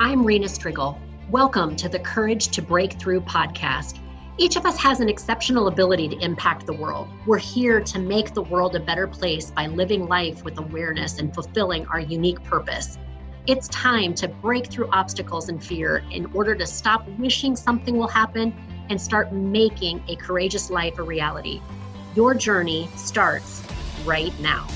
I'm Rena Striegel. Welcome to the Courage to Break Through podcast. Each of us has an exceptional ability to impact the world. We're here to make the world a better place by living life with awareness and fulfilling our unique purpose. It's time to break through obstacles and fear in order to stop wishing something will happen and start making a courageous life a reality. Your journey starts right now.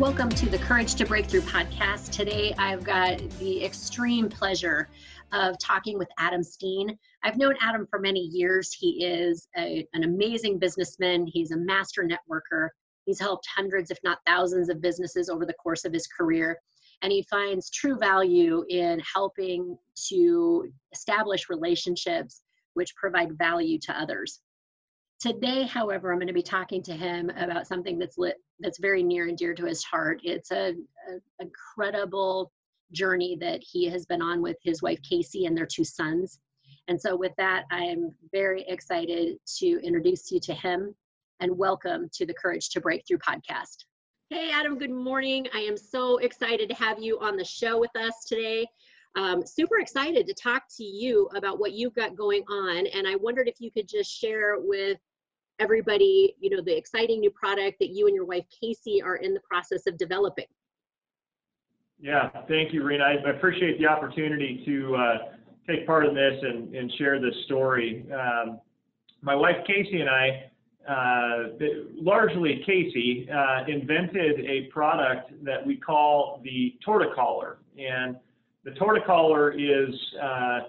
Welcome to the Courage to Breakthrough podcast. Today I've got the extreme pleasure of talking with Adam Steen. I've known Adam for many years. He is a, an amazing businessman, he's a master networker. He's helped hundreds, if not thousands, of businesses over the course of his career. And he finds true value in helping to establish relationships which provide value to others. Today, however, I'm going to be talking to him about something that's lit, that's very near and dear to his heart. It's a, a incredible journey that he has been on with his wife Kasey and their two sons. And so, with that, I'm very excited to introduce you to him and welcome to the Courage to Breakthrough podcast. Hey, Adam, good morning. I am so excited to have you on the show with us today. Um, super excited to talk to you about what you've got going on. And I wondered if you could just share with everybody, you know, the exciting new product that you and your wife Kasey are in the process of developing. Yeah, thank you, Rena. I appreciate the opportunity to uh, take part in this and, and share this story. Um, my wife Kasey and I, uh, largely Kasey, uh, invented a product that we call the Torticolor. And the Torticolor is, uh,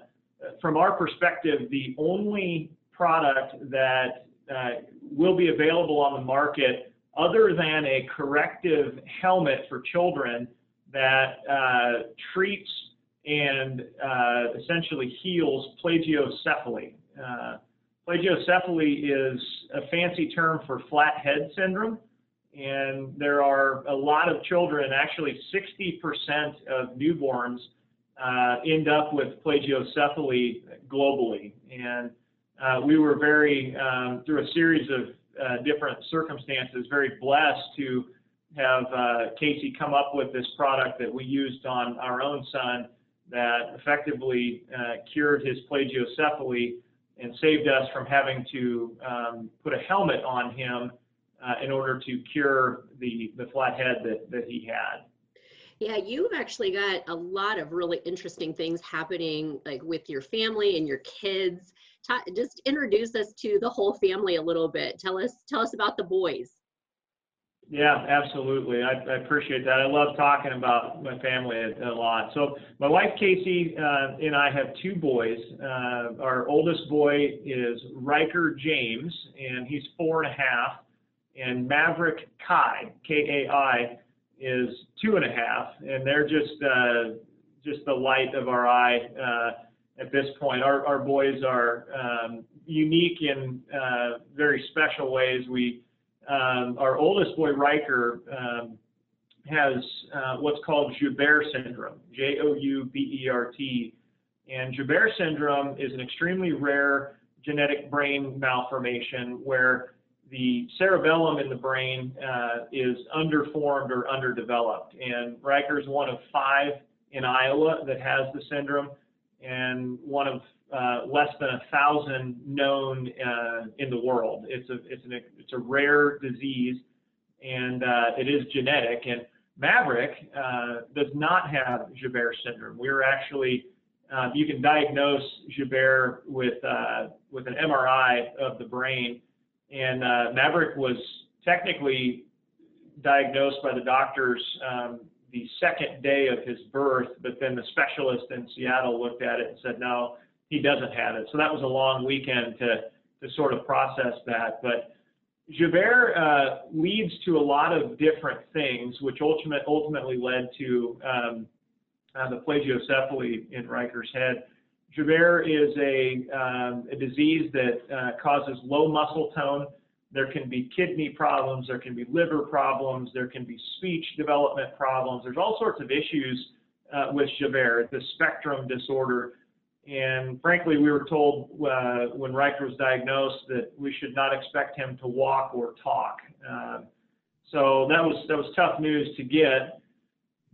from our perspective, the only product that uh, will be available on the market other than a corrective helmet for children that uh, treats and uh, essentially heals plagiocephaly. Uh, plagiocephaly is a fancy term for flat head syndrome, and there are a lot of children, actually 60% of newborns uh, end up with plagiocephaly globally. And uh, we were very, um, through a series of uh, different circumstances, very blessed to have uh, Kasey come up with this product that we used on our own son that effectively uh, cured his plagiocephaly and saved us from having to um, put a helmet on him uh, in order to cure the, the flat head that, that he had. Yeah, you've actually got a lot of really interesting things happening like with your family and your kids just introduce us to the whole family a little bit. Tell us tell us about the boys. Yeah, absolutely. I, I appreciate that. I love talking about my family a, a lot. So my wife Kasey uh, and I have two boys. Uh, our oldest boy is Riker James, and he's four and a half. And Maverick Kai, K-A-I, is two and a half, and they're just uh, just the light of our eye. At this point. Our, our boys are um, unique in uh, very special ways. We, um, our oldest boy, Riker, um, has uh, what's called Joubert syndrome, J O U B E R T. And Joubert syndrome is an extremely rare genetic brain malformation where the cerebellum in the brain uh, is underformed or underdeveloped. And Riker is one of five in Iowa that has the syndrome and one of uh, less than a thousand known uh, in the world. It's a it's an it's a rare disease, and uh, it is genetic. And Maverick uh, does not have Joubert syndrome. We're actually um, you can diagnose Joubert with uh, with an MRI of the brain, and uh, Maverick was technically diagnosed by the doctors um, the second day of his birth, but then the specialist in Seattle looked at it and said, no, he doesn't have it. So that was a long weekend to, to sort of process that. But Joubert uh, leads to a lot of different things, which ultimate, ultimately led to um, uh, the plagiocephaly in Riker's head. Joubert is a, um, a disease that uh, causes low muscle tone there can be kidney problems, there can be liver problems, there can be speech development problems. There's all sorts of issues uh, with Joubert, the spectrum disorder. And frankly, we were told uh, when Riker was diagnosed that we should not expect him to walk or talk. Uh, so that was that was tough news to get.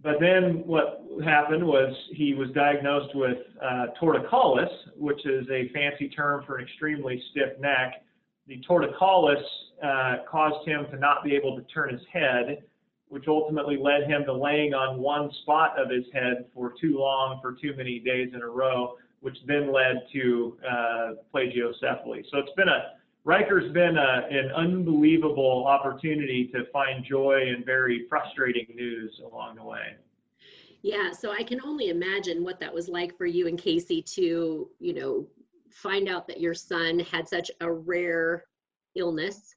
but then what happened was he was diagnosed with uh, torticollis, which is a fancy term for an extremely stiff neck. The torticollis uh, caused him to not be able to turn his head, which ultimately led him to laying on one spot of his head for too long, for too many days in a row, which then led to uh, plagiocephaly. So it's been a Riker's been a, an unbelievable opportunity to find joy in very frustrating news along the way. Yeah, so I can only imagine what that was like for you and Kasey to, you know, find out that your son had such a rare illness.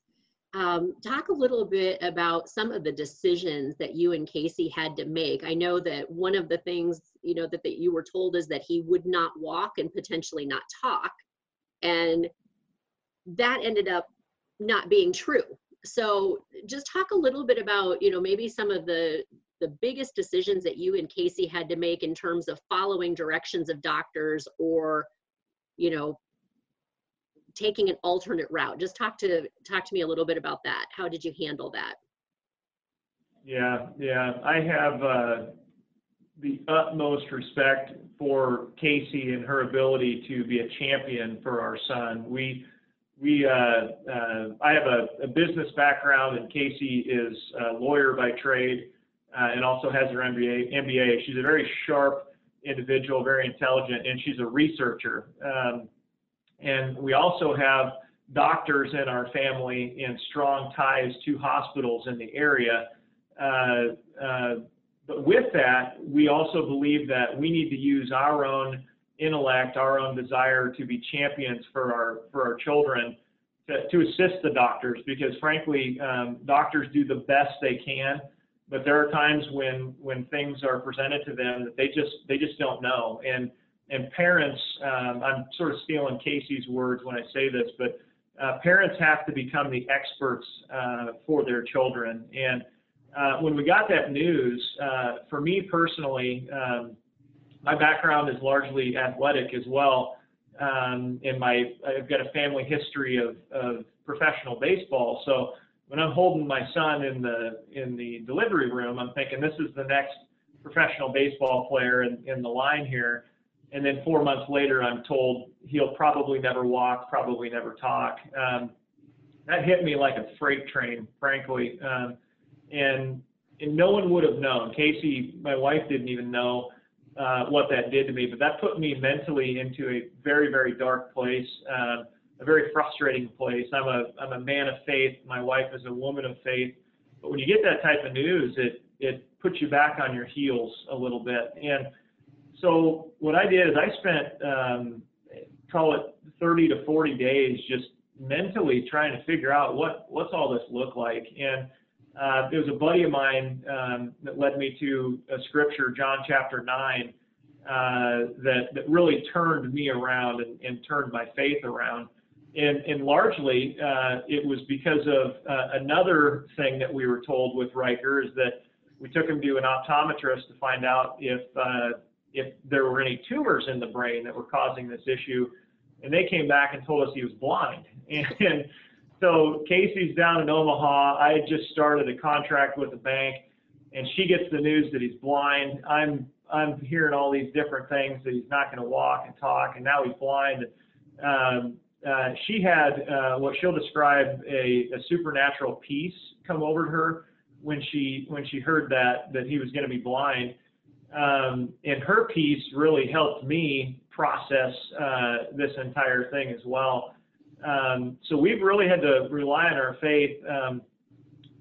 Um, talk a little bit about some of the decisions that you and Kasey had to make. I know that one of the things, you know, that, that you were told is that he would not walk and potentially not talk. And that ended up not being true. So just talk a little bit about, you know, maybe some of the the biggest decisions that you and Kasey had to make in terms of following directions of doctors or, you know, taking an alternate route. Just talk to talk to me a little bit about that. How did you handle that? Yeah, yeah. I have uh, the utmost respect for Kasey and her ability to be a champion for our son. We we uh, uh, I have a, a, business background, and Kasey is a lawyer by trade, uh, and also has her MBA. MBA. She's a very sharp individual, very intelligent, and she's a researcher. Um, and we also have doctors in our family and strong ties to hospitals in the area. Uh, uh, but with that, we also believe that we need to use our own intellect, our own desire to be champions for our for our children, to, to assist the doctors because frankly, um, doctors do the best they can, but there are times when when things are presented to them that they just they just don't know and and parents, um, I'm sort of stealing Kasey's words when I say this, but uh, parents have to become the experts uh, for their children. And uh, when we got that news, uh, for me personally, um, my background is largely athletic as well. Um, and my I've got a family history of, of professional baseball. So when I'm holding my son in the in the delivery room, I'm thinking this is the next professional baseball player in, in the line here. And then four months later, I'm told he'll probably never walk, probably never talk. Um, that hit me like a freight train, frankly. Um, and and no one would have known. Kasey, my wife, didn't even know uh, what that did to me. But that put me mentally into a very, very dark place, uh, a very frustrating place. I'm a, I'm a man of faith. My wife is a woman of faith. But when you get that type of news, it, it puts you back on your heels a little bit. And so what I did is I spent, um, call it 30 to 40 days just mentally trying to figure out what, what's all this look like. And uh, there was a buddy of mine um, that led me to a scripture, John chapter 9, uh, that, that really turned me around and, and turned my faith around. And, and largely, uh, it was because of uh, another thing that we were told with Riker is that we took him to an optometrist to find out if uh, if there were any tumors in the brain that were causing this issue, and they came back and told us he was blind. And, and so Kasey's down in Omaha. I had just started a contract with a bank, and she gets the news that he's blind. I'm I'm hearing all these different things that he's not going to walk and talk, and now he's blind. Um, uh, she had uh, what she'll describe a, a supernatural peace come over her when she when she heard that that he was going to be blind. Um, and her peace really helped me process uh, this entire thing as well. Um, so we've really had to rely on our faith. Um,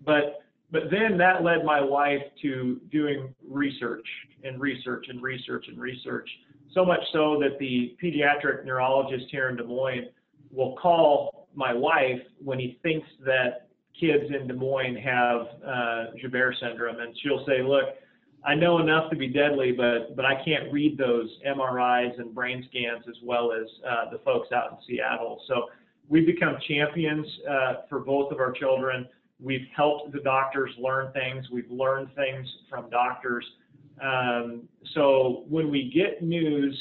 but but then that led my wife to doing research and research and research and research. So much so that the pediatric neurologist here in Des Moines will call my wife when he thinks that kids in Des Moines have uh, Joubert syndrome, and she'll say, "Look, I know enough to be deadly, but but I can't read those MRIs and brain scans as well as uh, the folks out in Seattle." So we've become champions uh, for both of our children. We've helped the doctors learn things. We've learned things from doctors. Um, so when we get news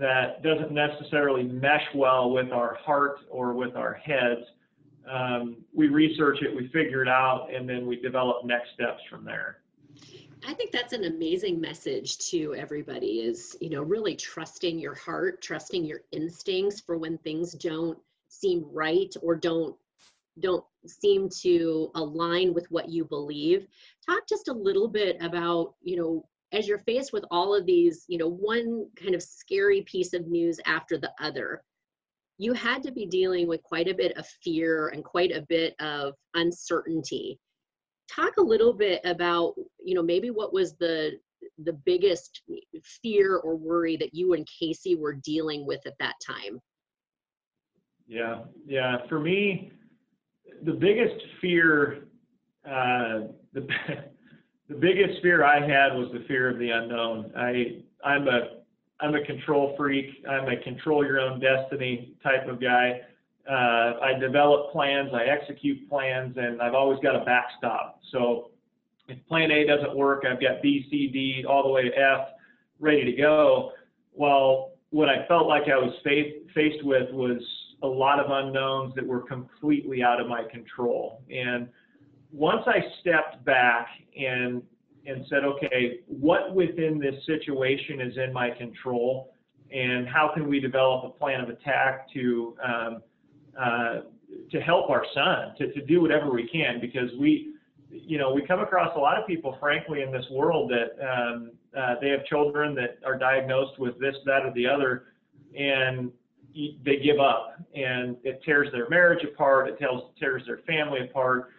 that doesn't necessarily mesh well with our heart or with our heads, um, we research it, we figure it out, and then we develop next steps from there. I think that's an amazing message to everybody is, you know, really trusting your heart, trusting your instincts for when things don't seem right or don't don't seem to align with what you believe. Talk just a little bit about, you know, as you're faced with all of these, you know, one kind of scary piece of news after the other, you had to be dealing with quite a bit of fear and quite a bit of uncertainty. Talk a little bit about, you know, maybe what was the the biggest fear or worry that you and Kasey were dealing with at that time? Yeah, yeah. For me, the biggest fear, uh, the the biggest fear I had was the fear of the unknown. I I'm a I'm a control freak. I'm a control your own destiny type of guy. Uh, I develop plans, I execute plans, and I've always got a backstop. So if plan A doesn't work, I've got B, C, D, all the way to F ready to go. Well, what I felt like I was faced with was a lot of unknowns that were completely out of my control. And once I stepped back and and said, okay, what within this situation is in my control, and how can we develop a plan of attack to um, uh, to help our son to, to do whatever we can? Because we you know we come across a lot of people frankly in this world that um, uh, they have children that are diagnosed with this that or the other and they give up and it tears their marriage apart it tells, tears their family apart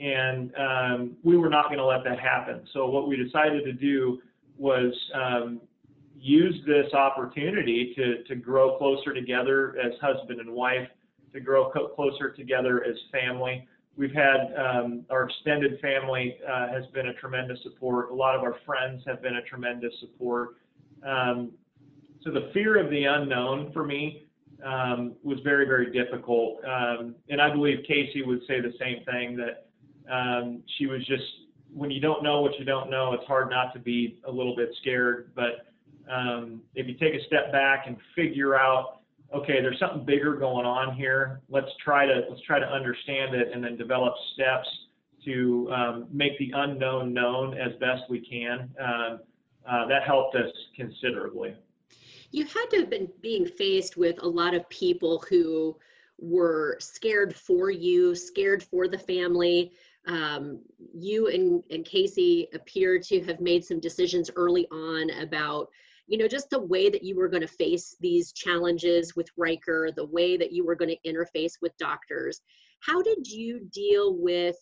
and um, we were not going to let that happen. So what we decided to do was um, use this opportunity to, to grow closer together as husband and wife to grow co- closer together as family. We've had um, our extended family uh, has been a tremendous support. A lot of our friends have been a tremendous support. Um, so the fear of the unknown for me um, was very, very difficult. Um, and I believe Kasey would say the same thing that um, she was just, when you don't know what you don't know, it's hard not to be a little bit scared. But um, if you take a step back and figure out, okay, there's something bigger going on here. Let's try to let's try to understand it and then develop steps to um, make the unknown known as best we can. Um, uh, that helped us considerably you had to have been being faced with a lot of people who were scared for you, scared for the family. Um, you and, and Kasey appear to have made some decisions early on about, you know, just the way that you were going to face these challenges with Riker, the way that you were going to interface with doctors. How did you deal with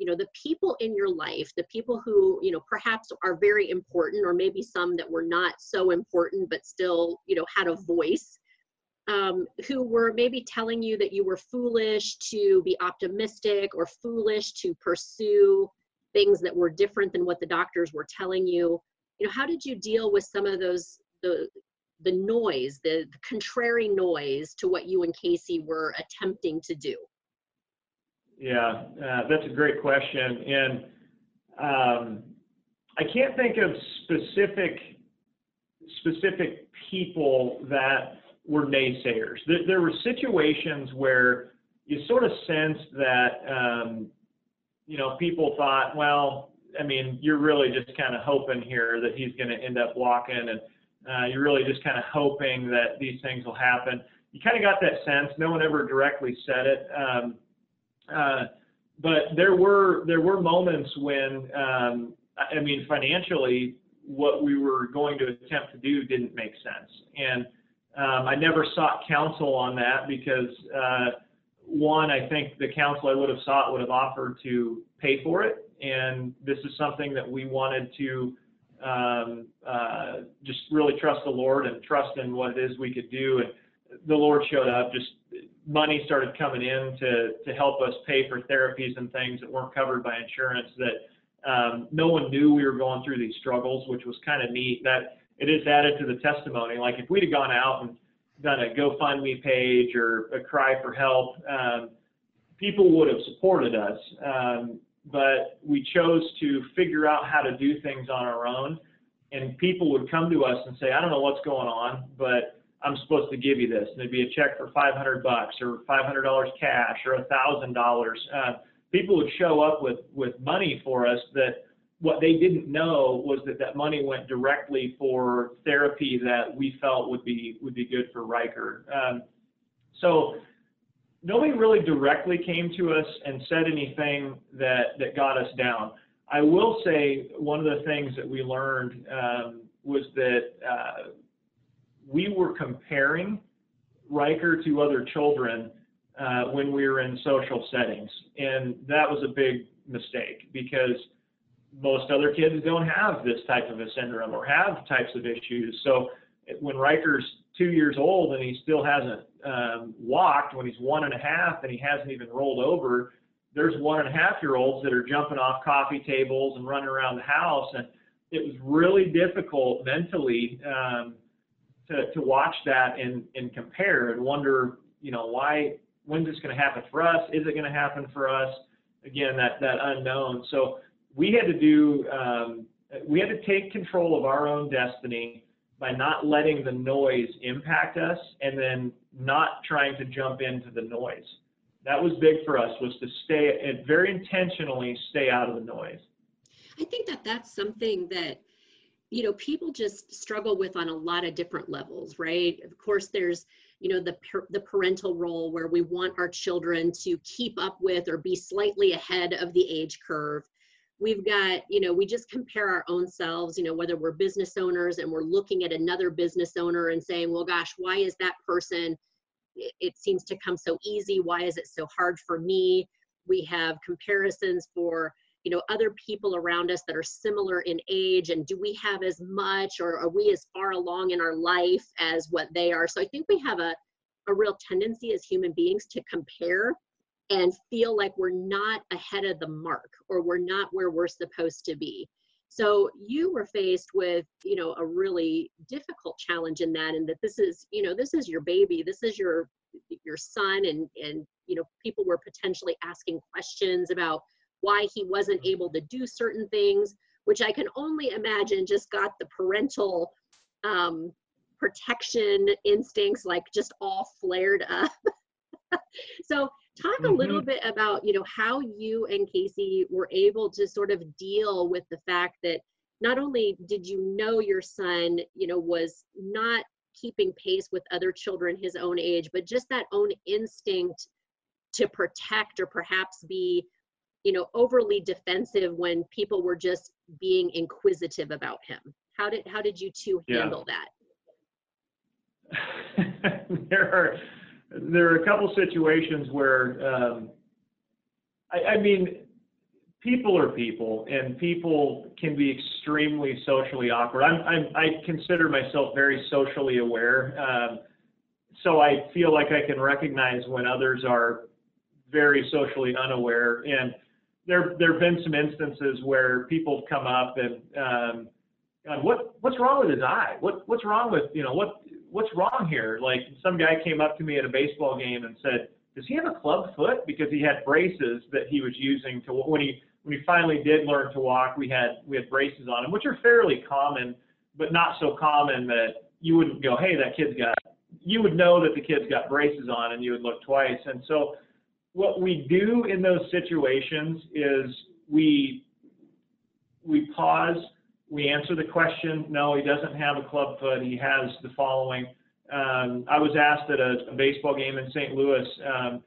you know the people in your life the people who you know perhaps are very important or maybe some that were not so important but still you know had a voice um, who were maybe telling you that you were foolish to be optimistic or foolish to pursue things that were different than what the doctors were telling you you know how did you deal with some of those the the noise the, the contrary noise to what you and kasey were attempting to do yeah, uh, that's a great question. And um, I can't think of specific specific people that were naysayers. There, there were situations where you sort of sensed that um, you know people thought, well, I mean, you're really just kind of hoping here that he's going to end up walking, and uh, you're really just kind of hoping that these things will happen. You kind of got that sense. No one ever directly said it. Um, uh, but there were there were moments when um, I mean financially what we were going to attempt to do didn't make sense, and um, I never sought counsel on that because uh, one I think the counsel I would have sought would have offered to pay for it, and this is something that we wanted to um, uh, just really trust the Lord and trust in what it is we could do. And the Lord showed up just money started coming in to to help us pay for therapies and things that weren't covered by insurance that um, no one knew we were going through these struggles, which was kind of neat. That it is added to the testimony. Like if we'd have gone out and done a GoFundMe page or a cry for help, um, people would have supported us. Um, but we chose to figure out how to do things on our own. And people would come to us and say, I don't know what's going on, but I'm supposed to give you this. And it'd be a check for 500 bucks or $500 cash or $1,000. Uh, people would show up with, with money for us that what they didn't know was that that money went directly for therapy that we felt would be would be good for Riker. Um, so nobody really directly came to us and said anything that that got us down. I will say one of the things that we learned um, was that uh, we were comparing Riker to other children uh, when we were in social settings, and that was a big mistake because most other kids don't have this type of a syndrome or have types of issues. So when Riker's two years old and he still hasn't um, walked, when he's one and a half and he hasn't even rolled over, there's one and a half year olds that are jumping off coffee tables and running around the house. And it was really difficult mentally um, to, to watch that and, and compare and wonder, you know, why, when's this going to happen for us? Is it going to happen for us? Again, that, that unknown. So we had to do, um, we had to take control of our own destiny by not letting the noise impact us and then not trying to jump into the noise. That was big for us was to stay and very intentionally stay out of the noise. I think that that's something that you know people just struggle with on a lot of different levels, right? Of course there's you know the the parental role where we want our children to keep up with or be slightly ahead of the age curve we've got you know we just compare our own selves you know whether we're business owners and we're looking at another business owner and saying well gosh why is that person it seems to come so easy. Why is it so hard for me? We have comparisons for you know other people around us that are similar in age and do we have as much or are we as far along in our life as what they are? So i think we have a, a real tendency as human beings to compare and feel like we're not ahead of the mark or we're not where we're supposed to be. So you were faced with you know a really difficult challenge in that and that this is you know this is your baby this is your your son and and you know people were potentially asking questions about why he wasn't able to do certain things which i can only imagine just got the parental um, protection instincts like just all flared up so talk a mm-hmm. little bit about you know how you and kasey were able to sort of deal with the fact that not only did you know your son you know was not keeping pace with other children his own age but just that own instinct to protect or perhaps be you know overly defensive when people were just being inquisitive about him how did how did you two handle yeah. that there are there are a couple situations where um, I, I mean people are people and people can be extremely socially awkward i'm, I'm i consider myself very socially aware um, so i feel like i can recognize when others are very socially unaware and there there have been some instances where people have come up and um, God, what what's wrong with his eye? What what's wrong with you know what what's wrong here? Like some guy came up to me at a baseball game and said, does he have a club foot? Because he had braces that he was using to when he when he finally did learn to walk, we had we had braces on him, which are fairly common, but not so common that you wouldn't go, hey, that kid's got. You would know that the kid's got braces on, and you would look twice. And so, what we do in those situations is we we pause we answer the question, no, he doesn't have a club foot. He has the following. Um, I was asked at a, a, baseball game in St. Louis, um,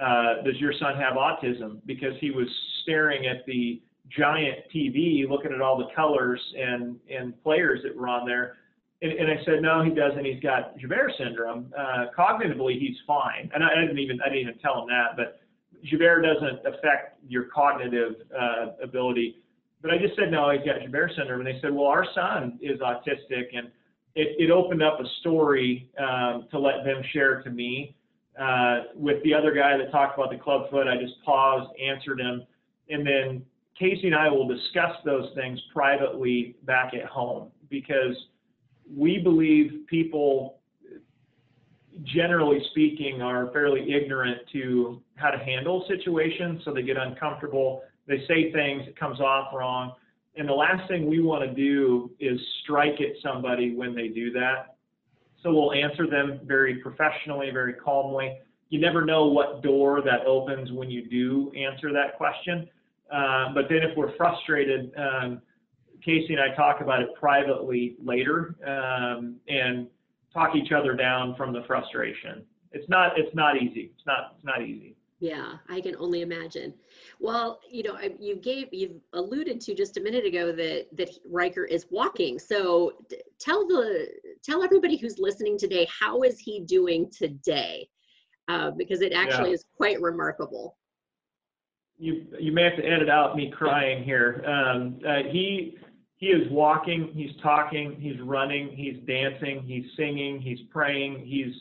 uh, does your son have autism? Because he was staring at the giant TV, looking at all the colors and, and players that were on there. And, and I said, no, he doesn't. He's got Joubert syndrome. Uh, cognitively, he's fine. And I, I, didn't even I didn't even tell him that, but Joubert doesn't affect your cognitive uh, ability but I just said, no, he's got Joubert syndrome. And they said, well, our son is autistic. And it, it opened up a story um, to let them share to me. Uh, with the other guy that talked about the club foot, I just paused, answered him. And then Kasey and I will discuss those things privately back at home because we believe people, generally speaking, are fairly ignorant to how to handle situations. So they get uncomfortable they say things, it comes off wrong. And the last thing we want to do is strike at somebody when they do that. So we'll answer them very professionally, very calmly. You never know what door that opens when you do answer that question. Uh, but then if we're frustrated, um, Kasey and I talk about it privately later um, and talk each other down from the frustration. It's not it's not easy. It's not it's not easy. Yeah, I can only imagine. Well, you know, you gave you've alluded to just a minute ago that that Riker is walking. So tell the tell everybody who's listening today how is he doing today? Uh, because it actually yeah. is quite remarkable. You you may have to edit out me crying here. Um, uh, he he is walking, he's talking, he's running, he's dancing, he's singing, he's praying, he's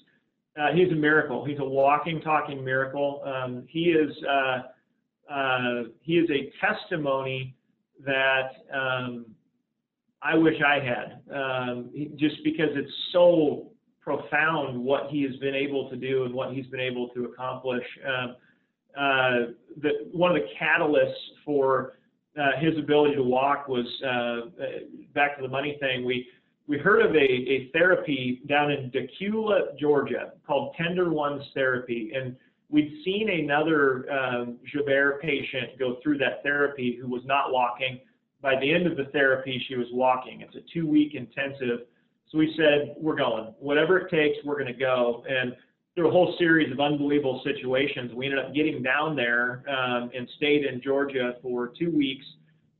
uh, he's a miracle. He's a walking, talking miracle. Um, he is uh, uh, he is a testimony that um, I wish I had, um, just because it's so profound what he has been able to do and what he's been able to accomplish. Um, uh, the, one of the catalysts for uh, his ability to walk was uh, back to the money thing. We we heard of a, a therapy down in Dacula, Georgia, called Tender Ones Therapy, and we'd seen another um, Joubert patient go through that therapy who was not walking. By the end of the therapy, she was walking. It's a two-week intensive. So we said, we're going. Whatever it takes, we're going to go. And through a whole series of unbelievable situations, we ended up getting down there um, and stayed in Georgia for two weeks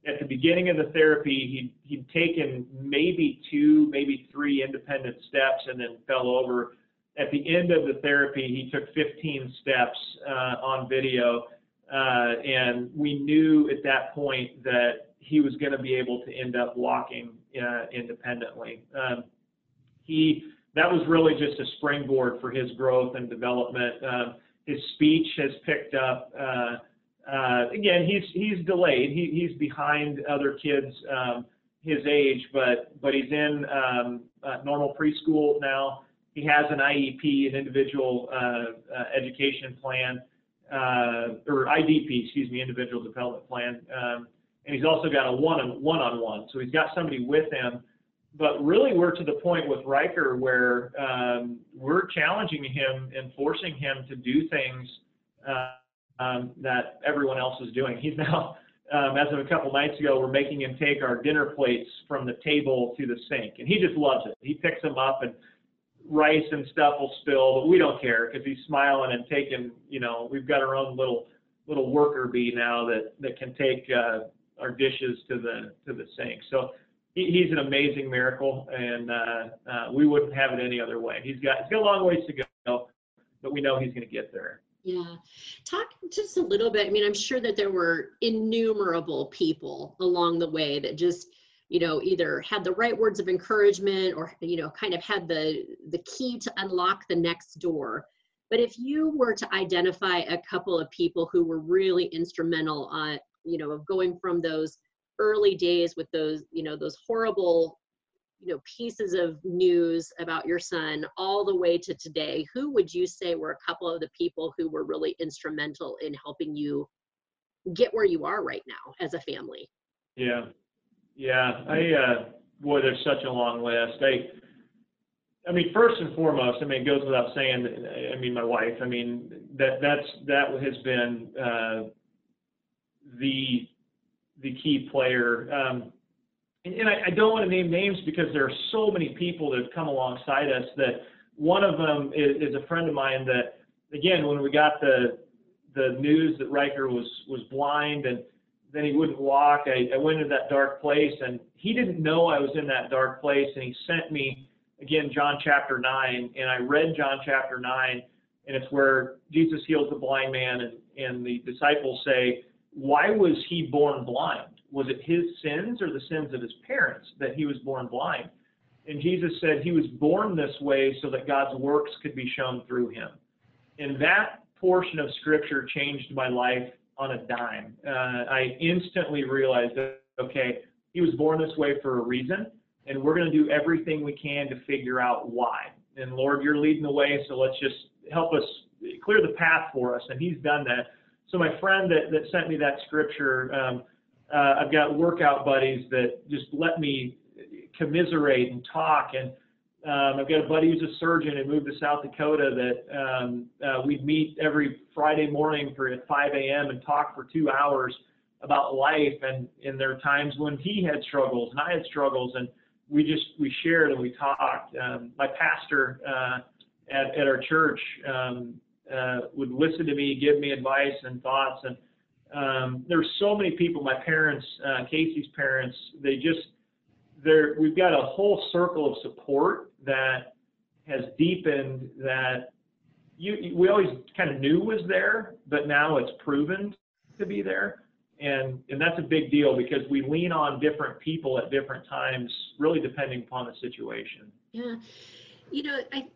at the beginning of the therapy, he'd, he'd taken maybe two, maybe three independent steps and then fell over. At the end of the therapy, he took 15 steps uh, on video, uh, and we knew at that point that he was going to be able to end up walking uh, independently. Um, he that was really just a springboard for his growth and development. Um, his speech has picked up. Uh, uh, again, he's he's delayed. He, he's behind other kids um, his age, but but he's in um, uh, normal preschool now. He has an IEP, an individual uh, uh, education plan, uh, or IDP, excuse me, individual development plan, um, and he's also got a one on one on one. So he's got somebody with him. But really, we're to the point with Riker where um, we're challenging him and forcing him to do things. Uh, um, that everyone else is doing. He's now, um, as of a couple nights ago, we're making him take our dinner plates from the table to the sink, and he just loves it. He picks them up, and rice and stuff will spill, but we don't care because he's smiling and taking. You know, we've got our own little little worker bee now that that can take uh, our dishes to the to the sink. So he, he's an amazing miracle, and uh, uh, we wouldn't have it any other way. He's got he's got a long ways to go, but we know he's going to get there. Yeah. Talk just a little bit. I mean, I'm sure that there were innumerable people along the way that just, you know, either had the right words of encouragement or, you know, kind of had the the key to unlock the next door. But if you were to identify a couple of people who were really instrumental on, you know, of going from those early days with those, you know, those horrible you know pieces of news about your son all the way to today who would you say were a couple of the people who were really instrumental in helping you get where you are right now as a family yeah yeah i uh boy there's such a long list i I mean, first and foremost, I mean, it goes without saying. I mean, my wife. I mean, that that's that has been uh, the the key player. Um, and, I, I don't want to name names because there are so many people that have come alongside us that one of them is, is a friend of mine that, again, when we got the the news that Riker was was blind and then he wouldn't walk, I, I went into that dark place and he didn't know I was in that dark place and he sent me again John chapter nine and I read John chapter nine and it's where Jesus heals the blind man and, and the disciples say, Why was he born blind? was it his sins or the sins of his parents that he was born blind? And Jesus said he was born this way so that God's works could be shown through him. And that portion of scripture changed my life on a dime. Uh, I instantly realized that, okay, he was born this way for a reason, and we're going to do everything we can to figure out why. And Lord, you're leading the way, so let's just help us clear the path for us. And he's done that. So my friend that, that sent me that scripture, um, uh, I've got workout buddies that just let me commiserate and talk. And um, I've got a buddy who's a surgeon and moved to South Dakota that um, uh, we'd meet every Friday morning for at 5 a.m. and talk for two hours about life and and there are times when he had struggles and I had struggles and we just we shared and we talked. Um, my pastor uh, at at our church um, uh, would listen to me, give me advice and thoughts, and um, there's so many people. My parents, uh, Kasey's parents, they just there. We've got a whole circle of support that has deepened that you we always kind of knew was there, but now it's proven to be there and and that's a big deal because we lean on different people at different times really depending upon the situation yeah you know i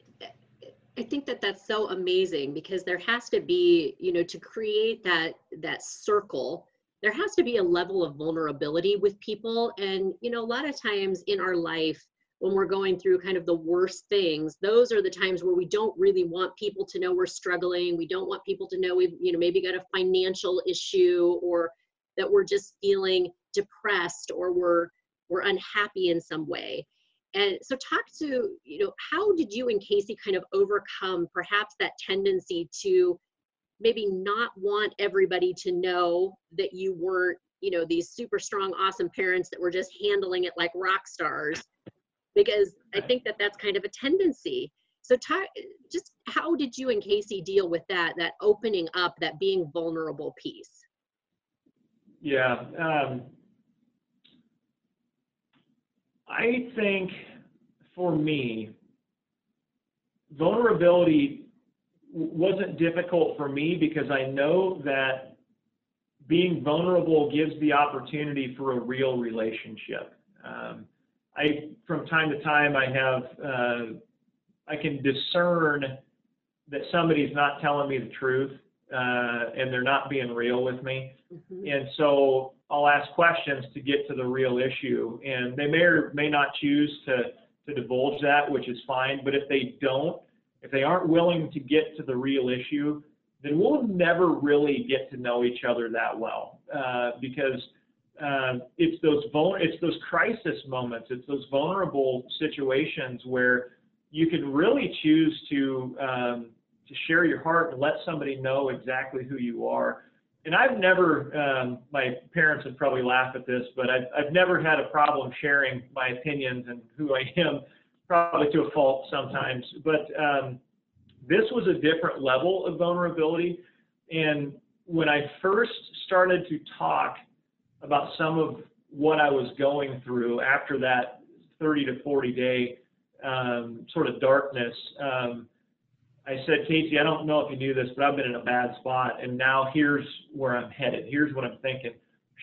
i think that that's so amazing because there has to be you know to create that that circle there has to be a level of vulnerability with people. And you know a lot of times in our life when we're going through kind of the worst things those are the times where we don't really want people to know we're struggling. We don't want people to know we've you know maybe got a financial issue or that we're just feeling depressed or we're we're unhappy in some way. And so talk to you know how did you and kasey kind of overcome perhaps that tendency to maybe not want everybody to know that you weren't you know these super strong awesome parents that were just handling it like rock stars. Because i think that that's kind of a tendency. So talk, just how did you and kasey deal with that that opening up that being vulnerable piece? Yeah. Um, I think for me, vulnerability wasn't difficult for me because I know that being vulnerable gives the opportunity for a real relationship. Um, I, from time to time, I have, uh, I can discern that somebody's not telling me the truth uh, and they're not being real with me. Mm-hmm. And so I'll ask questions to get to the real issue. And they may or may not choose to, to divulge that, which is fine. But if they don't, if they aren't willing to get to the real issue, then we'll never really get to know each other that well uh, because uh, it's those vul- it's those crisis moments, it's those vulnerable situations where you can really choose to um, to share your heart and let somebody know exactly who you are. And I've never, um, my parents would probably laugh at this, but I've, I've never had a problem sharing my opinions and who I am, probably to a fault sometimes. But um, this was a different level of vulnerability. And when I first started to talk about some of what I was going through after that 30 to 40 day um, sort of darkness, um, I said, Kasey, I don't know if you knew this, but I've been in a bad spot, and now here's where I'm headed. Here's what I'm thinking.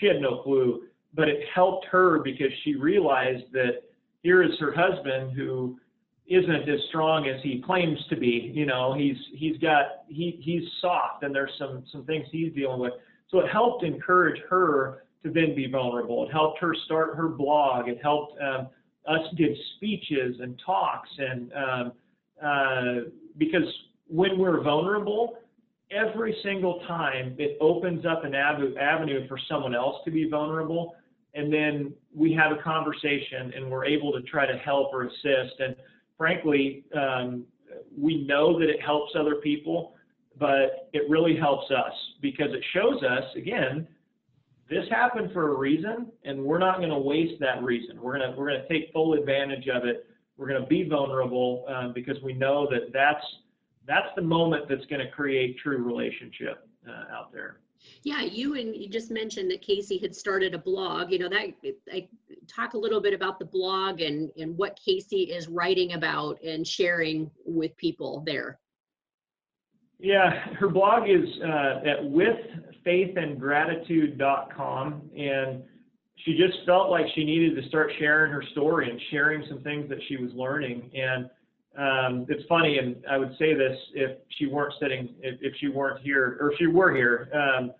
She had no clue, but it helped her because she realized that here is her husband who isn't as strong as he claims to be. You know, he's he's got he he's soft, and there's some some things he's dealing with. So it helped encourage her to then be vulnerable. It helped her start her blog. It helped um, us give speeches and talks and um, uh, because when we're vulnerable, every single time it opens up an avenue for someone else to be vulnerable. And then we have a conversation and we're able to try to help or assist. And frankly, um, we know that it helps other people, but it really helps us because it shows us, again, this happened for a reason and we're not going to waste that reason. We're going to, we're going to take full advantage of it we're going to be vulnerable um, because we know that that's that's the moment that's going to create true relationship uh, out there. Yeah, you and you just mentioned that Kasey had started a blog. You know that I talk a little bit about the blog and and what Kasey is writing about and sharing with people there. Yeah, her blog is uh, at withfaithandgratitude.com and she just felt like she needed to start sharing her story and sharing some things that she was learning. And um, it's funny, and I would say this if she weren't sitting, if, if she weren't here, or if she were here. Um,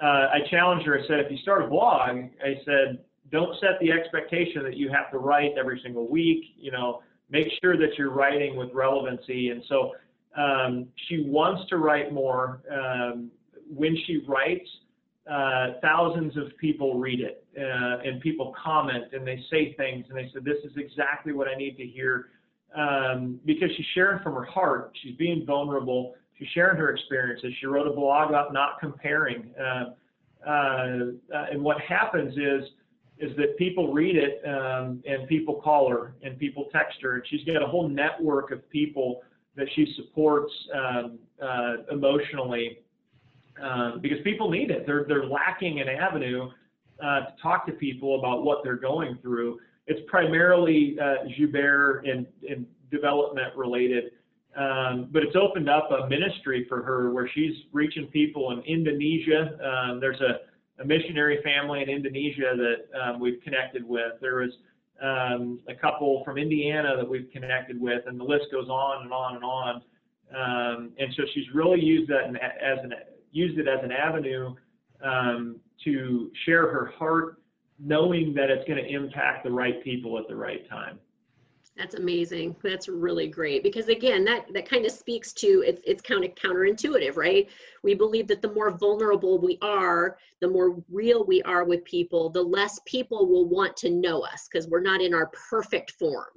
uh, I challenged her. I said, if you start a blog, I said, don't set the expectation that you have to write every single week. You know, make sure that you're writing with relevancy. And so um, she wants to write more. Um, when she writes, uh, thousands of people read it uh, and people comment and they say things and they said this is exactly what I need to hear um, because she's sharing from her heart. She's being vulnerable. She's sharing her experiences. She wrote a blog about not comparing. Uh, uh, uh, and what happens is is that people read it um, and people call her and people text her, and she's got a whole network of people that she supports um, uh, emotionally um, because people need it. They're they're lacking an avenue uh, to talk to people about what they're going through. It's primarily uh, Joubert and, and development related, um, but it's opened up a ministry for her where she's reaching people in Indonesia. Um, there's a, a, missionary family in Indonesia that um, we've connected with. There was um, a couple from Indiana that we've connected with, and the list goes on and on and on. Um, and so she's really used that as an used it as an avenue um, to share her heart, knowing that it's going to impact the right people at the right time. That's amazing. That's really great because again, that that kind of speaks to it's it's kind of counterintuitive, right? We believe that the more vulnerable we are, the more real we are with people, the less people will want to know us because we're not in our perfect form.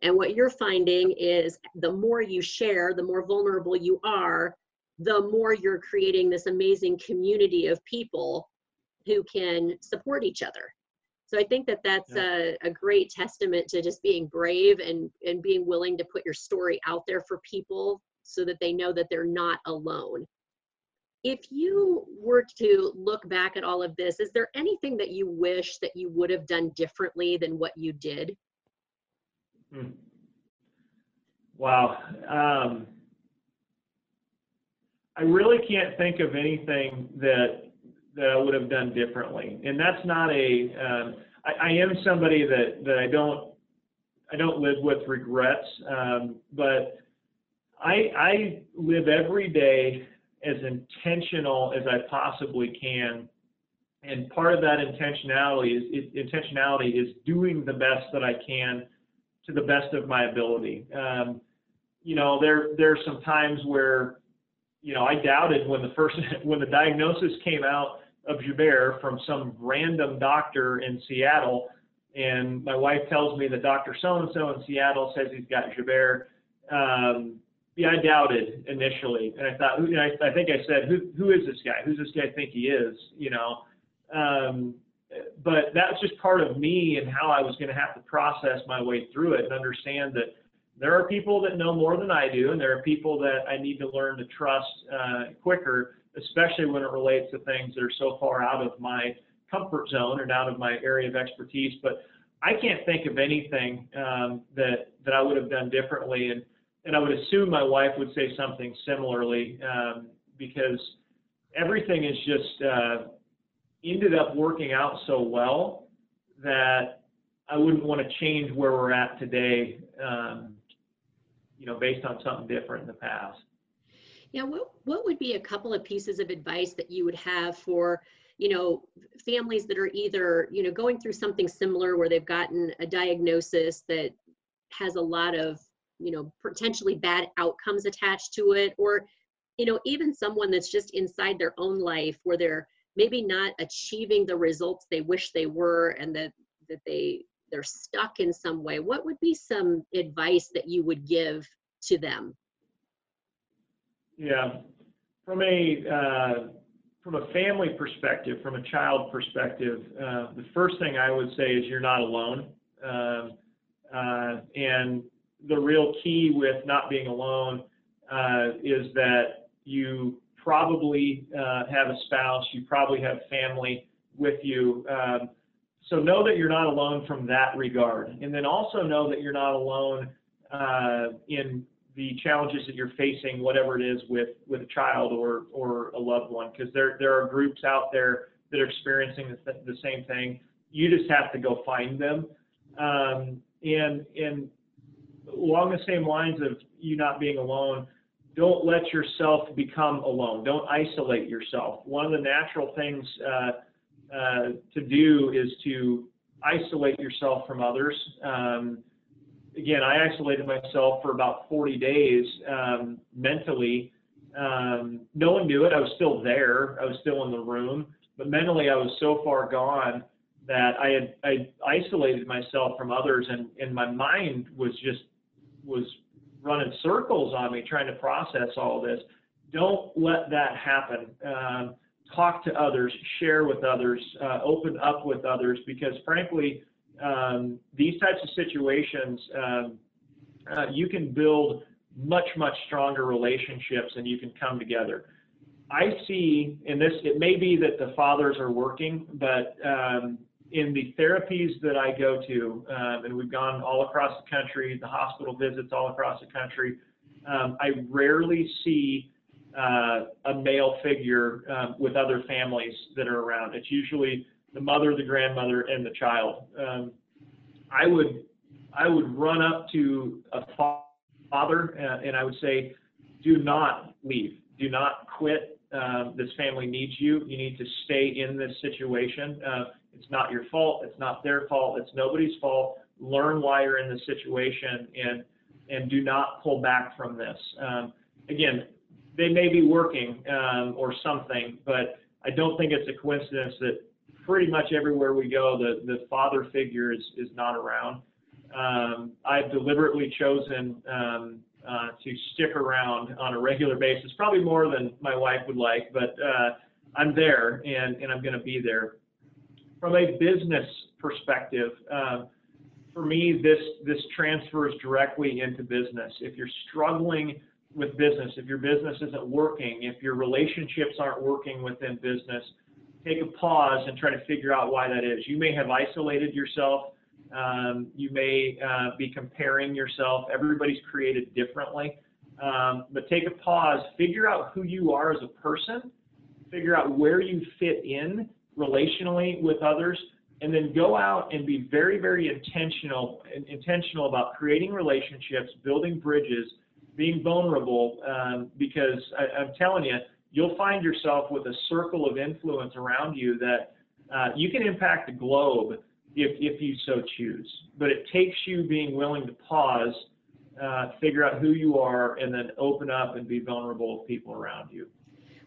And what you're finding is the more you share, the more vulnerable you are, the more you're creating this amazing community of people who can support each other. So I think that that's yeah. a, a great testament to just being brave and, and being willing to put your story out there for people so that they know that they're not alone. If you were to look back at all of this, is there anything that you wish that you would have done differently than what you did? Hmm. Wow. Um, I really can't think of anything that that I would have done differently. And that's not a. Um, I, I am somebody that that I don't I don't live with regrets, um, but I I live every day as intentional as I possibly can. And part of that intentionality is, is intentionality is doing the best that I can to the best of my ability. Um, you know, there there are some times where you know, I doubted when the first when the diagnosis came out of Joubert from some random doctor in Seattle, and my wife tells me that Dr. So and so in Seattle says he's got Joubert. Um, yeah, I doubted initially, and I thought, I, I think I said, who who is this guy? Who's this guy I think he is? You know, um, but that's just part of me and how I was going to have to process my way through it and understand that there are people that know more than I do, and there are people that I need to learn to trust uh, quicker, especially when it relates to things that are so far out of my comfort zone and out of my area of expertise. But I can't think of anything um, that that I would have done differently, and and I would assume my wife would say something similarly um, because everything is just uh, ended up working out so well that I wouldn't want to change where we're at today. Um, you know, based on something different in the past. Yeah, what what would be a couple of pieces of advice that you would have for, you know, families that are either, you know, going through something similar where they've gotten a diagnosis that has a lot of, you know, potentially bad outcomes attached to it or you know, even someone that's just inside their own life where they're maybe not achieving the results they wish they were and that that they they're stuck in some way, what would be some advice that you would give to them? Yeah, from a uh, from a family perspective, from a child perspective, uh, the first thing I would say is you're not alone. Um, uh, and the real key with not being alone is that you probably have a spouse, you probably have family with you. Um, so know that you're not alone from that regard. And then also know that you're not alone uh, in the challenges that you're facing, whatever it is with, with a child or, or a loved one, because there, there are groups out there that are experiencing the, the same thing. You just have to go find them. Um, and, and along the same lines of you not being alone, don't let yourself become alone. Don't isolate yourself. One of the natural things uh, uh, to do is to isolate yourself from others. Um, again, I isolated myself for about 40 days um, mentally. Um, no one knew it. I was still there. I was still in the room, but mentally I was so far gone that I had I isolated myself from others, and and my mind was just was running circles on me trying to process all this. Don't let that happen. Um, talk to others, share with others, uh, open up with others, because frankly, um, these types of situations, um, uh, you can build much, much stronger relationships and you can come together. I see in this, it may be that the fathers are working, but um, in the therapies that I go to, um, and we've gone all across the country, the hospital visits all across the country, um, I rarely see uh, a male figure um, with other families that are around. It's usually the mother, the grandmother, and the child. Um, I would I would run up to a father and, uh, and I would say, do not leave, do not quit. Um, this family needs you. You need to stay in this situation. Uh, it's not your fault. It's not their fault. It's nobody's fault. Learn why you're in this situation and and do not pull back from this. Um, again, they may be working um, or something, but I don't think it's a coincidence that pretty much everywhere we go, the, the father figure is, is not around. Um, I've deliberately chosen um, uh, to stick around on a regular basis, probably more than my wife would like, but uh, I'm there and, and I'm going to be there. From a business perspective, uh, for me, this this transfers directly into business. If you're struggling with business, if your business isn't working, if your relationships aren't working within business, take a pause and try to figure out why that is. You may have isolated yourself. Um, you may uh, be comparing yourself. Everybody's created differently. Um, but take a pause, figure out who you are as a person, figure out where you fit in relationally with others, and then go out and be very, very intentional, intentional about creating relationships, building bridges, being vulnerable, um, because I, I'm telling you, you'll find yourself with a circle of influence around you that uh, you can impact the globe if, if you so choose. But it takes you being willing to pause, uh, figure out who you are, and then open up and be vulnerable with people around you.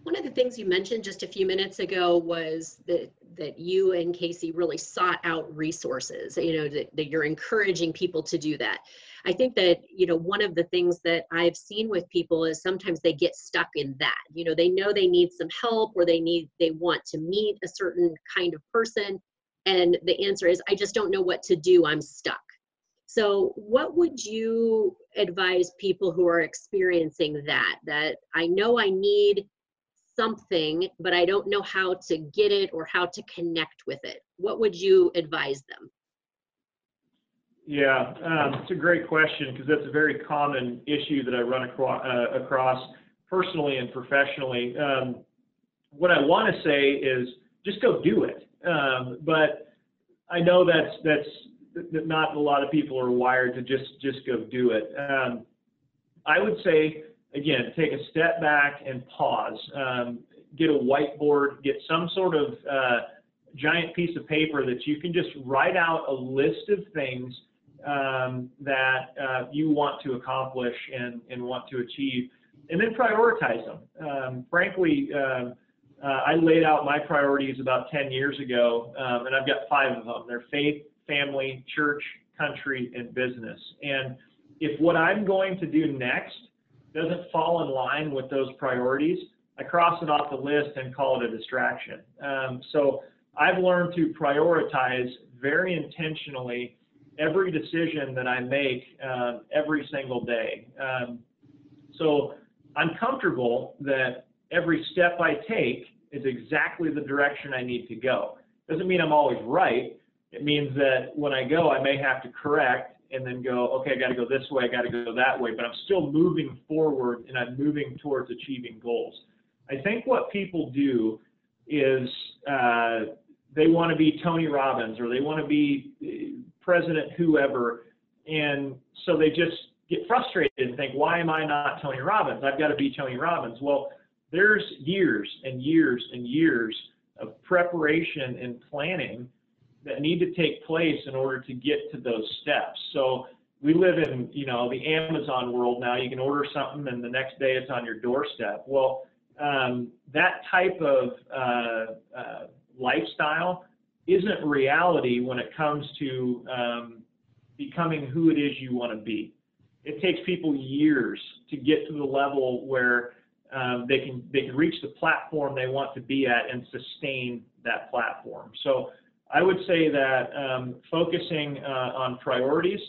One of the things you mentioned just a few minutes ago was that that you and Kasey really sought out resources. You know that, that you're encouraging people to do that. I think that you know one of the things that I've seen with people is sometimes they get stuck in that. You know they know they need some help or they need they want to meet a certain kind of person, and the answer is I just don't know what to do. I'm stuck. So, what would you advise people who are experiencing that? That I know I need something, but I don't know how to get it or how to connect with it? What would you advise them? Yeah, um, it's a great question because that's a very common issue that I run across, uh, across personally and professionally. Um, what I want to say is just go do it. Um, but I know that's that's that not a lot of people are wired to just just go do it. Um, I would say again, take a step back and pause. Um, get a whiteboard, get some sort of uh, giant piece of paper that you can just write out a list of things um, that uh, you want to accomplish and, and want to achieve, and then prioritize them. Um, frankly, um, uh, I laid out my priorities about 10 years ago, um, and I've got five of them. They're faith, family, church, country, and business. And if what I'm going to do next doesn't fall in line with those priorities, I cross it off the list and call it a distraction. Um, so I've learned to prioritize very intentionally every decision that I make uh, every single day. Um, so I'm comfortable that every step I take is exactly the direction I need to go. Doesn't mean I'm always right. It means that when I go, I may have to correct and then go, okay, I got to go this way, I got to go that way, but I'm still moving forward and I'm moving towards achieving goals. I think what people do is uh, they want to be Tony Robbins or they want to be uh, President whoever, and so they just get frustrated and think, why am I not Tony Robbins? I've got to be Tony Robbins. Well, there's years and years and years of preparation and planning that need to take place in order to get to those steps. So we live in, you know, the Amazon world now. You can order something and the next day it's on your doorstep. Well, um, that type of uh, uh, lifestyle isn't reality when it comes to um, becoming who it is you want to be. It takes people years to get to the level where um, they can they can reach the platform they want to be at and sustain that platform. So I would say that um, focusing uh, on priorities,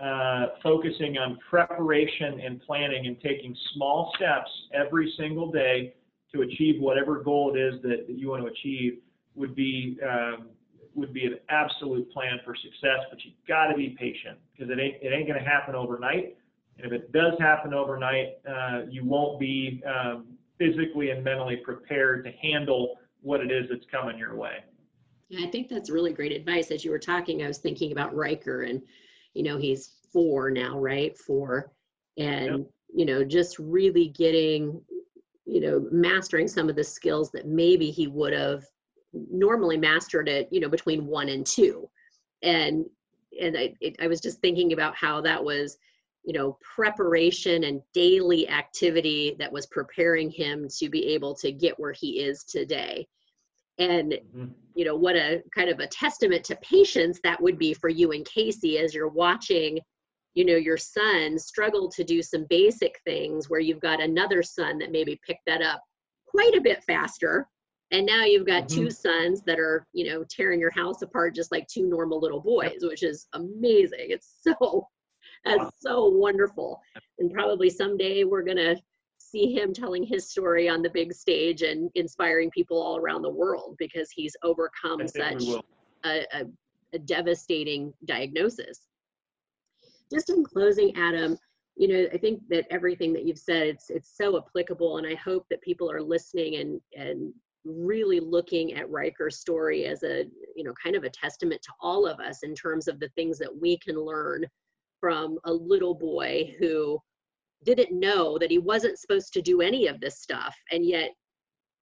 uh, focusing on preparation and planning, and taking small steps every single day to achieve whatever goal it is that, that you want to achieve would be um, would be an absolute plan for success. But you got to be patient because it ain't it ain't going to happen overnight. And if it does happen overnight, uh, you won't be um, physically and mentally prepared to handle what it is that's coming your way. Yeah, I think that's really great advice. As you were talking, I was thinking about Riker, and you know he's four now, right? Four, and yep. you know just really getting, you know, mastering some of the skills that maybe he would have normally mastered it, you know, between one and two, and and I it, I was just thinking about how that was you know preparation and daily activity that was preparing him to be able to get where he is today and mm-hmm. you know what a kind of a testament to patience that would be for you and kasey as you're watching you know your son struggle to do some basic things where you've got another son that maybe picked that up quite a bit faster and now you've got mm-hmm. two sons that are you know tearing your house apart just like two normal little boys yep. which is amazing it's so that's so wonderful. And probably someday we're going to see him telling his story on the big stage and inspiring people all around the world because he's overcome such a, a, a devastating diagnosis. Just in closing, Adam, you know, I think that everything that you've said, it's it's so applicable, and I hope that people are listening and and really looking at Riker's story as a, you know, kind of a testament to all of us in terms of the things that we can learn from a little boy who didn't know that he wasn't supposed to do any of this stuff and yet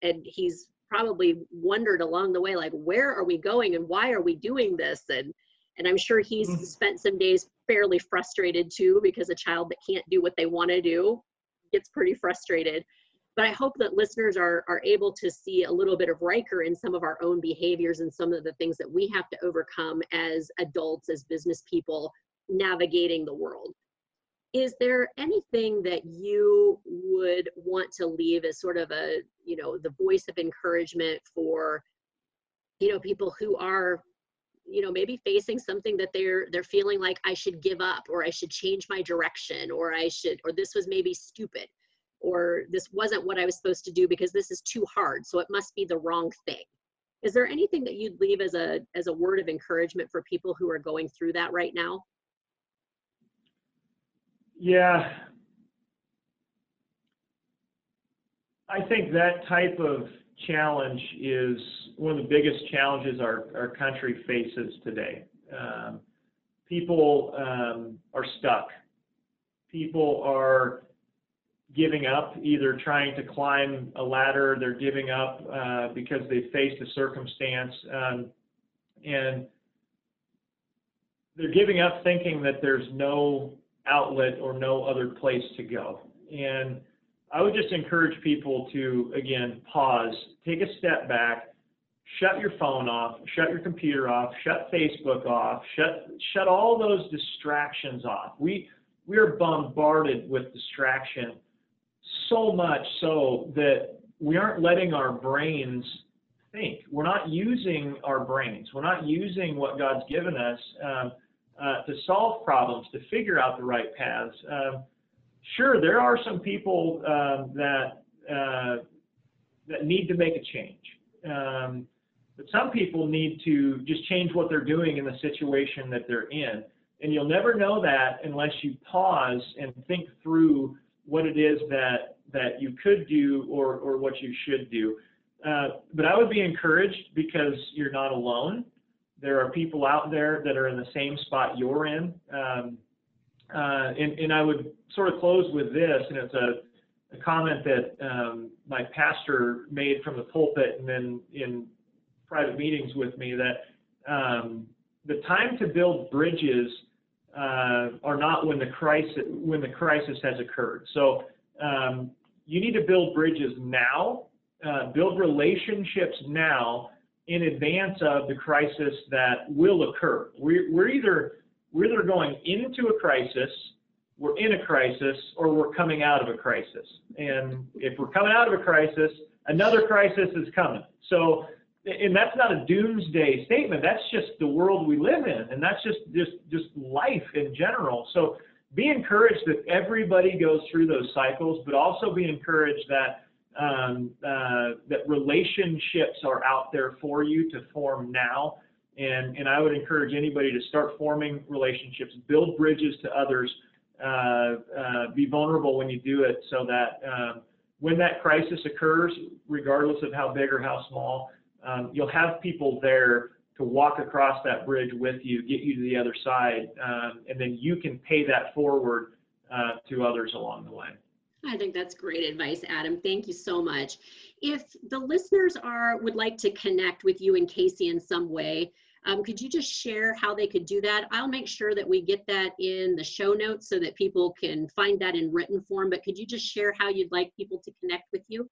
and he's probably wondered along the way like where are we going and why are we doing this and and i'm sure he's mm-hmm. spent some days fairly frustrated too because a child that can't do what they want to do gets pretty frustrated but i hope that listeners are are able to see a little bit of riker in some of our own behaviors and some of the things that we have to overcome as adults as business people navigating the world. Is there anything that you would want to leave as sort of a, you know, the voice of encouragement for, you know, people who are you know maybe facing something that they're they're feeling like i should give up or i should change my direction or i should or this was maybe stupid or this wasn't what i was supposed to do because this is too hard so it must be the wrong thing. Is there anything that you'd leave as a as a word of encouragement for people who are going through that right now yeah. I think that type of challenge is one of the biggest challenges our, our country faces today. Um, people um, are stuck. People are giving up, either trying to climb a ladder, they're giving up uh, because they faced a circumstance, um, and they're giving up thinking that there's no outlet or no other place to go. And I would just encourage people to, again, pause, take a step back, shut your phone off, shut your computer off, shut Facebook off, shut shut all those distractions off. We we are bombarded with distraction so much so that we aren't letting our brains think. We're not using our brains. We're not using what God's given us. Um, uh, to solve problems, to figure out the right paths. Um, sure, there are some people um, that uh, that need to make a change, um, but some people need to just change what they're doing in the situation that they're in. And you'll never know that unless you pause and think through what it is that that you could do or or what you should do. Uh, but I would be encouraged because you're not alone there are people out there that are in the same spot you're in. Um, uh, and, and, I would sort of close with this, and it's a, a comment that um, my pastor made from the pulpit and then in private meetings with me that um, the time to build bridges uh, are not when the crisis when the crisis has occurred. So um, you need to build bridges now, uh, build relationships now in advance of the crisis that will occur. We're, we're either we're either going into a crisis we're in a crisis or we're coming out of a crisis. And if we're coming out of a crisis, another crisis is coming. So, and that's not a doomsday statement. That's just the world we live in, and that's just just just life in general. So, be encouraged that everybody goes through those cycles, but also be encouraged that um, uh, that relationships are out there for you to form now. And, and I would encourage anybody to start forming relationships, build bridges to others, uh, uh, be vulnerable when you do it so that um, when that crisis occurs, regardless of how big or how small, um, you'll have people there to walk across that bridge with you, get you to the other side, um, and then you can pay that forward uh, to others along the way. I think that's great advice, Adam. Thank you so much. If the listeners are would like to connect with you and Kasey in some way, um, could you just share how they could do that? I'll make sure that we get that in the show notes so that people can find that in written form. But could you just share how you'd like people to connect with you?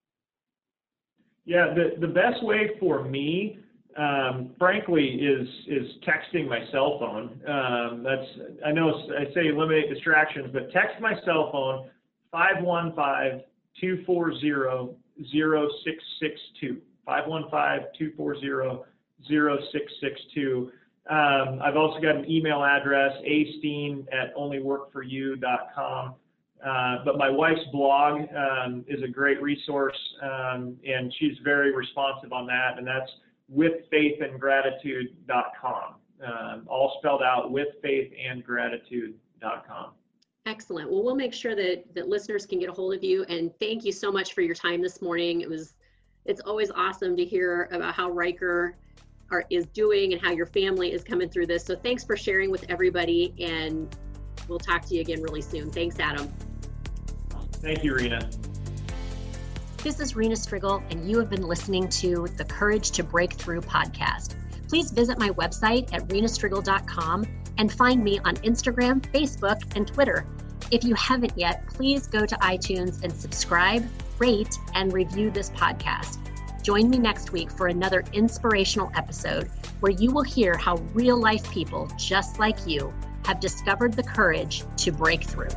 Yeah, the, the best way for me, um, frankly, is is texting my cell phone. Um, that's I know I say eliminate distractions, but text my cell phone 515-240-0662. 515-240-0662. Um, I've also got an email address, asteen at onlyworkforyou.com. Uh, but my wife's blog um, is a great resource, um, and she's very responsive on that, and that's withfaithandgratitude.com. Um, all spelled out, withfaithandgratitude.com. Excellent. Well, we'll make sure that, that listeners can get a hold of you. And thank you so much for your time this morning. It was, it's always awesome to hear about how Riker are, is doing and how your family is coming through this. So thanks for sharing with everybody. And we'll talk to you again really soon. Thanks, Adam. Thank you, Rena. This is Rena Striegel, and you have been listening to the Courage to Break Through podcast. Please visit my website at renastriegel.com and find me on Instagram, Facebook, and Twitter. If you haven't yet, please go to iTunes and subscribe, rate, and review this podcast. Join me next week for another inspirational episode where you will hear how real life people just like you have discovered the courage to break through.